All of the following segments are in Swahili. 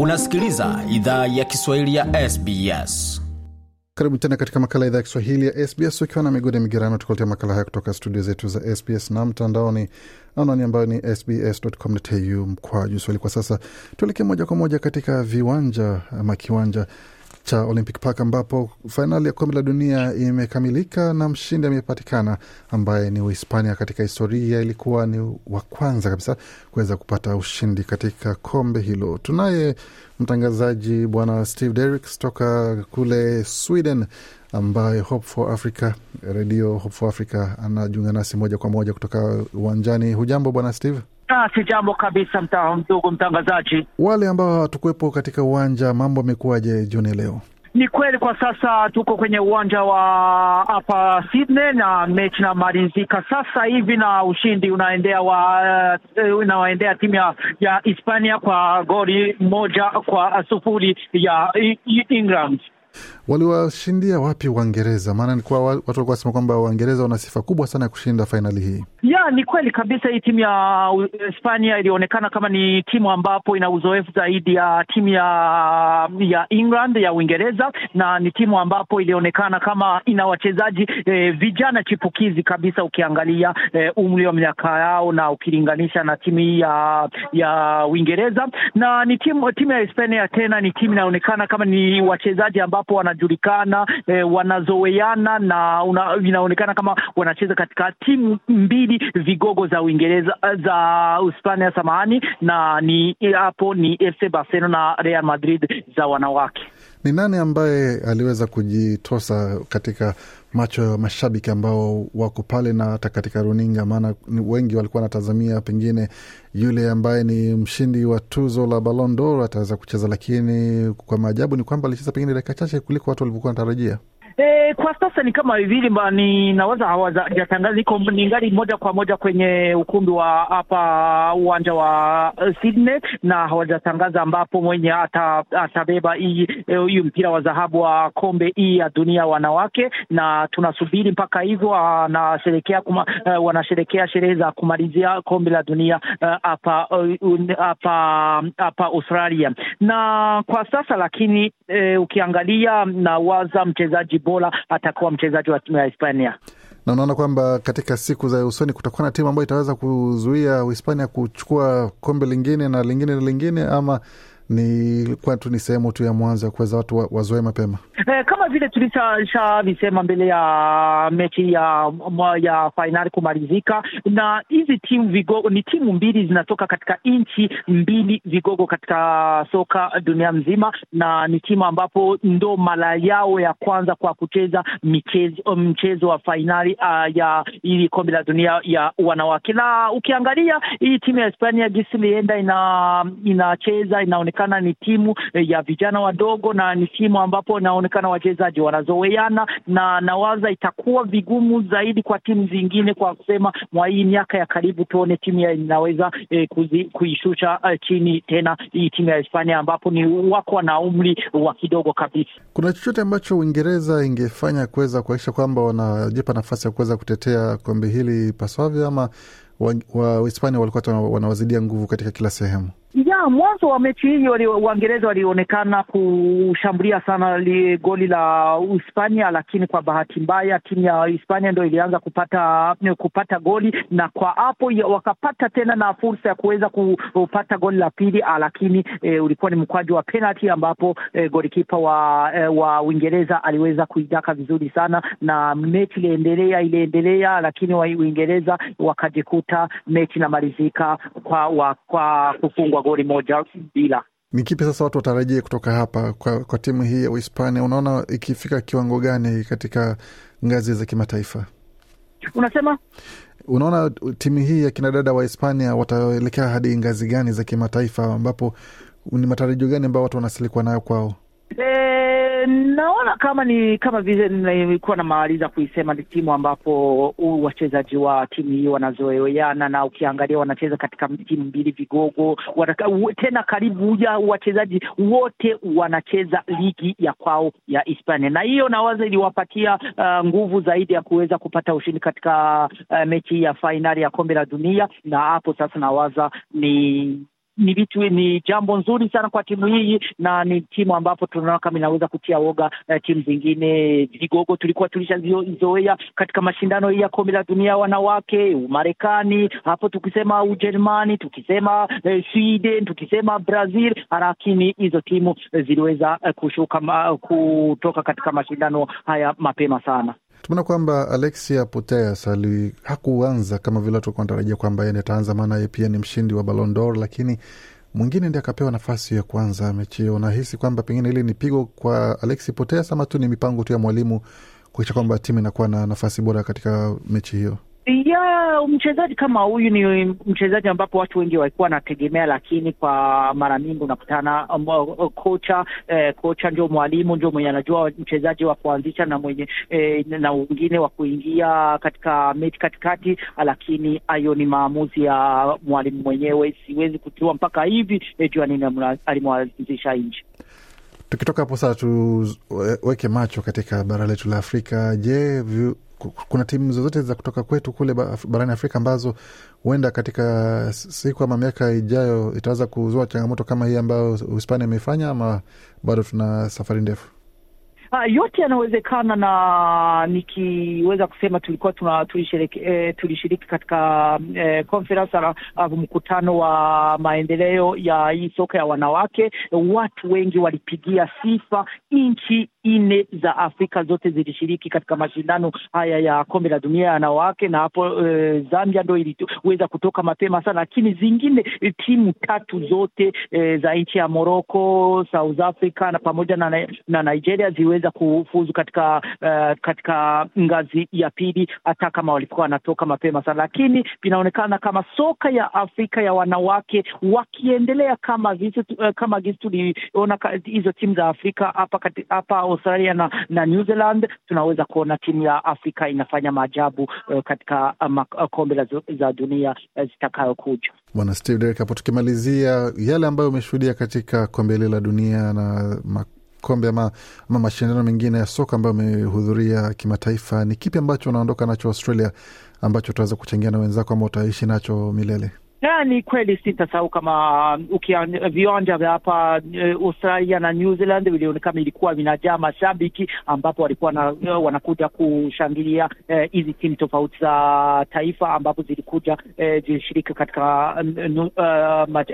Unasikiliza idhaa ya Kiswahili ya SBS. Karibu tena katika makala idhaa ya Kiswahili ya SBS ukiwa na migodi migerano, tukuletea makala haya kutoka studio zetu za SBS na mtandaoni, anwani ambayo ni sbs.com.au mkwaju swahili. Kwa sasa tuelekee moja kwa moja katika viwanja ama kiwanja cha Olympic Park ambapo fainali ya kombe la dunia imekamilika na mshindi amepatikana ambaye ni Uhispania. Katika historia ilikuwa ni wa kwanza kabisa kuweza kupata ushindi katika kombe hilo. Tunaye mtangazaji bwana Steve Derricks toka kule Sweden ambaye Hope for Africa, redio Hope for Africa anajiunga nasi moja kwa moja kutoka uwanjani. Hujambo bwana Steve? Ah, si jambo kabisa mta, ndugu mtangazaji. Wale ambao hawatukuwepo katika uwanja, mambo amekuwaje jioni leo? Ni kweli kwa sasa tuko kwenye uwanja wa hapa Sydney na mechi inamalizika sasa hivi na ushindi unaendea wa uh, unaendea timu ya, ya Hispania kwa goli moja kwa sufuri ya England. Waliwashindia wapi Waingereza? Maana nilikuwa watu walikuwa wasema kwamba Waingereza wana sifa kubwa sana ya kushinda fainali hii. Ya, ni kweli kabisa. Hii timu ya Hispania ilionekana kama ni timu ambapo ina uzoefu zaidi ya timu ya ya England ya Uingereza, na ni timu ambapo ilionekana kama ina wachezaji eh, vijana chipukizi kabisa, ukiangalia eh, umri wa miaka yao na ukilinganisha na timu hii ya ya Uingereza, na ni timu timu ya Hispania tena ni timu inaonekana kama ni wachezaji ambapo wanajulikana e, wanazoeana na una, inaonekana kama wanacheza katika timu mbili vigogo za Uingereza za Hispania, samahani, na ni hapo ni FC Barcelona na Real Madrid za wanawake. Ni nani ambaye aliweza kujitosa katika macho ya mashabiki ambao wako pale na hata katika runinga? Maana wengi walikuwa wanatazamia pengine yule ambaye ni mshindi wa tuzo la Ballon d'Or ataweza kucheza, lakini kwa maajabu ni kwamba alicheza pengine dakika chache kuliko watu walivyokuwa wanatarajia. E, kwa sasa ni kama hivi ninaweza hawajatangaza, niko ningali moja kwa moja kwenye ukumbi wa hapa uwanja wa Sydney na hawajatangaza ambapo mwenye atabeba hii mpira wa dhahabu wa kombe hii ya dunia wanawake, na tunasubiri mpaka hivyo wanasherekea uh, wanasherekea sherehe za kumalizia kombe la dunia hapa uh, hapa uh, Australia. Na kwa sasa lakini uh, ukiangalia na waza mchezaji bora atakuwa mchezaji wa timu ya Hispania. Na unaona kwamba katika siku za usoni kutakuwa na timu ambayo itaweza kuzuia Uhispania kuchukua kombe lingine na lingine na lingine, ama ni kuwa tu ni sehemu tu ya mwanzo ya kuweza watu wa, wazoe mapema eh, kama vile tulishavisema mbele ya mechi ya ya fainali kumalizika, na hizi timu vigogo ni timu mbili zinatoka katika nchi mbili vigogo katika soka dunia mzima, na ni timu ambapo ndo mara yao ya kwanza kwa kucheza michezo, mchezo wa fainali uh, ya ili kombe la dunia ya wanawake. Na ukiangalia hii timu ya Hispania gisi lienda ina inacheza inaonekana ni timu ya vijana wadogo na ni timu ambapo inaonekana wachezaji wanazoeana, na nawaza itakuwa vigumu zaidi kwa timu zingine kwa kusema mwa hii miaka ya karibu tuone timu inaweza eh, kuishusha eh, chini tena hii timu ya Hispania ambapo ni wako na umri wa kidogo kabisa. Kuna chochote ambacho Uingereza ingefanya kuweza kuhakikisha kwamba wanajipa nafasi ya kuweza kutetea kombe hili paswavyo, ama Wahispania wa walikuwa wanawazidia nguvu katika kila sehemu? Ya mwanzo wa mechi hii Waingereza walionekana kushambulia sana li goli la Hispania, lakini kwa bahati mbaya timu ya Hispania ndo ilianza kupata kupata goli, na kwa hapo wakapata tena na fursa ya kuweza kupata goli la pili, lakini e, ulikuwa ni mkwaju wa penalty ambapo e, golikipa wa e, wa Uingereza aliweza kuidaka vizuri sana, na mechi iliendelea iliendelea, lakini wa Uingereza wakajikuta mechi inamalizika kwa, wa, kwa kufungwa goli moja bila. Ni kipi sasa watu watarajie kutoka hapa kwa, kwa timu hii ya Uhispania? Unaona ikifika kiwango gani katika ngazi za kimataifa? Unasema, unaona timu hii ya kinadada wa Hispania wataelekea hadi ngazi gani za kimataifa, ambapo ni matarajio gani ambao watu wanasilikwa nayo kwao? E, naona kama ni kama vile nilikuwa namaliza kuisema, ni timu ambapo wachezaji wa timu hii wanazoeana, na ukiangalia wanacheza katika timu mbili vigogo wanaka, tena karibu ya wachezaji wote wanacheza ligi ya kwao ya Hispania, na hiyo nawaza iliwapatia uh, nguvu zaidi ya kuweza kupata ushindi katika uh, mechi ya fainali ya kombe la dunia, na hapo sasa nawaza ni ni vitu ni jambo nzuri sana kwa timu hii, na ni timu ambapo tunaona kama inaweza kutia woga uh, timu zingine vigogo tulikuwa tulishazoea katika mashindano hii ya kombe la dunia wanawake, Umarekani hapo, tukisema Ujerumani, tukisema eh, Sweden, tukisema Brazil, lakini hizo timu eh, ziliweza eh, kushuka ma, kutoka katika mashindano haya mapema sana. Tumeona kwamba Alexia Putellas hakuanza kama vile tulikuwa natarajia kwamba yeye ataanza, maana yeye pia ni mshindi wa Ballon d'Or, lakini mwingine ndi akapewa nafasi ya kuanza mechi hiyo. Unahisi kwamba pengine hili ni pigo kwa Alexi Putellas ama tu ni mipango tu ya mwalimu kuakisha kwamba timu inakuwa na nafasi bora katika mechi hiyo? Ya mchezaji kama huyu ni mchezaji ambapo watu wengi walikuwa wanategemea, lakini kwa mara mingi unakutana um, kocha eh, kocha ndio mwalimu ndio mwenye anajua mchezaji wa kuanzisha na mwenye eh, na wengine wa kuingia katika mechi katikati, lakini hayo ni maamuzi ya mwalimu mwenyewe. Siwezi kujua mpaka hivi eh, jua nini alimwanzisha nchi. Tukitoka hapo sasa, tuweke macho katika bara letu la Afrika. Je, kuna timu zozote za kutoka kwetu kule barani Afrika ambazo huenda katika siku ama miaka ijayo itaweza kuzua changamoto kama hii ambayo Hispania imefanya, ama bado tuna safari ndefu? Uh, yote yanawezekana, na nikiweza kusema tulikuwa tuna tulishiriki, eh, tulishiriki katika eh, conference uh, mkutano wa maendeleo ya hii soka ya wanawake. Watu wengi walipigia sifa nchi nne za Afrika zote zilishiriki katika mashindano haya ya kombe la dunia ya wanawake, na hapo eh, Zambia ndo iliweza kutoka mapema sana, lakini zingine timu tatu zote eh, za nchi ya Morocco, South Africa na pamoja na, na Nigeria ziweza kufuzu katika uh, katika ngazi ya pili, hata kama walikuwa wanatoka mapema sana, lakini vinaonekana kama soka ya Afrika ya wanawake wakiendelea kama gisi, uh, kama gisi tuliona hizo timu za Afrika hapa hapa Australia na, na New Zealand, tunaweza kuona timu ya Afrika inafanya maajabu uh, katika uh, kombe za dunia uh, zitakayokuja. Bwana Steve Derek, hapo tukimalizia yale ambayo umeshuhudia katika kombe hili la dunia na kombe ama, ama mashindano mengine ya soka ambayo amehudhuria kimataifa, ni kipi ambacho unaondoka nacho Australia ambacho utaweza kuchangia na wenzako ama utaishi nacho milele? Ya, ni kweli sitasahau kama ukia viwanja vya hapa Australia na New Zealand vilionekana ilikuwa vinajaa mashabiki ambapo walikuwa na, wanakuja kushangilia hizi eh, timu tofauti za taifa ambapo zilikuja eh, zilishiriki katika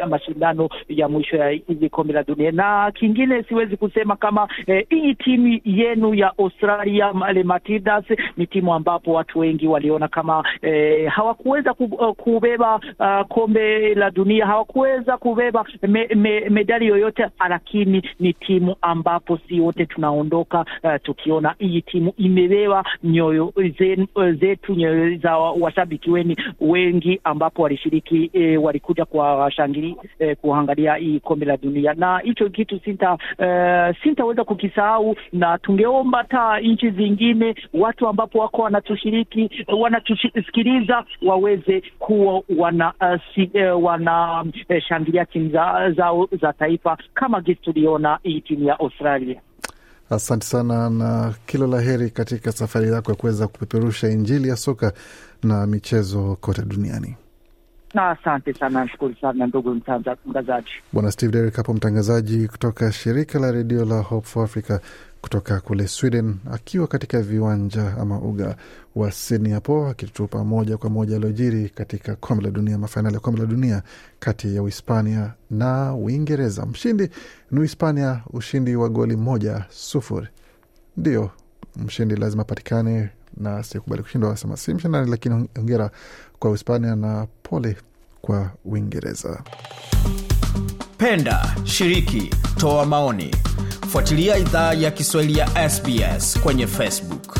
uh, mashindano ya mwisho ya hizi kombe la dunia. Na kingine siwezi kusema kama eh, hii timu yenu ya Australia Le Matildas ni timu ambapo watu wengi waliona kama eh, hawakuweza kubeba uh, kombe la dunia hawakuweza kubeba me, me, medali yoyote, lakini ni timu ambapo si wote tunaondoka uh, tukiona hii timu imebeba nyoyo zetu, nyoyo za washabiki weni wengi ambapo walishiriki eh, walikuja kuwashangili eh, kuangalia hii kombe la dunia, na hicho kitu sinta uh, sintaweza kukisahau, na tungeomba hata nchi zingine watu ambapo wako wanatushiriki wanatusikiliza waweze kuwa wana uh, Si, eh, wanashangilia eh, timu zao za, za taifa kama gisi tuliona hii timu ya Australia. Asante sana na kila la heri katika safari yako ya kuweza kupeperusha Injili ya soka na michezo kote duniani. Na asante sana, nashukuru sana ndugu mtangazaji. Bwana Steve Derrick hapo, mtangazaji kutoka shirika la redio la Hope for Africa kutoka kule Sweden, akiwa katika viwanja ama uga wa Sydney hapo akitupa moja kwa moja aliojiri katika kombe la dunia, mafainali ya kombe la dunia kati ya Uhispania na Uingereza. Mshindi ni Uhispania, ushindi wa goli moja sufuri. Ndio mshindi lazima apatikane, na sikubali kushindwa, asema si mshindani, lakini hongera kwa Uhispania na pole kwa Uingereza. Penda, shiriki, toa maoni, fuatilia idhaa ya Kiswahili ya SBS kwenye Facebook.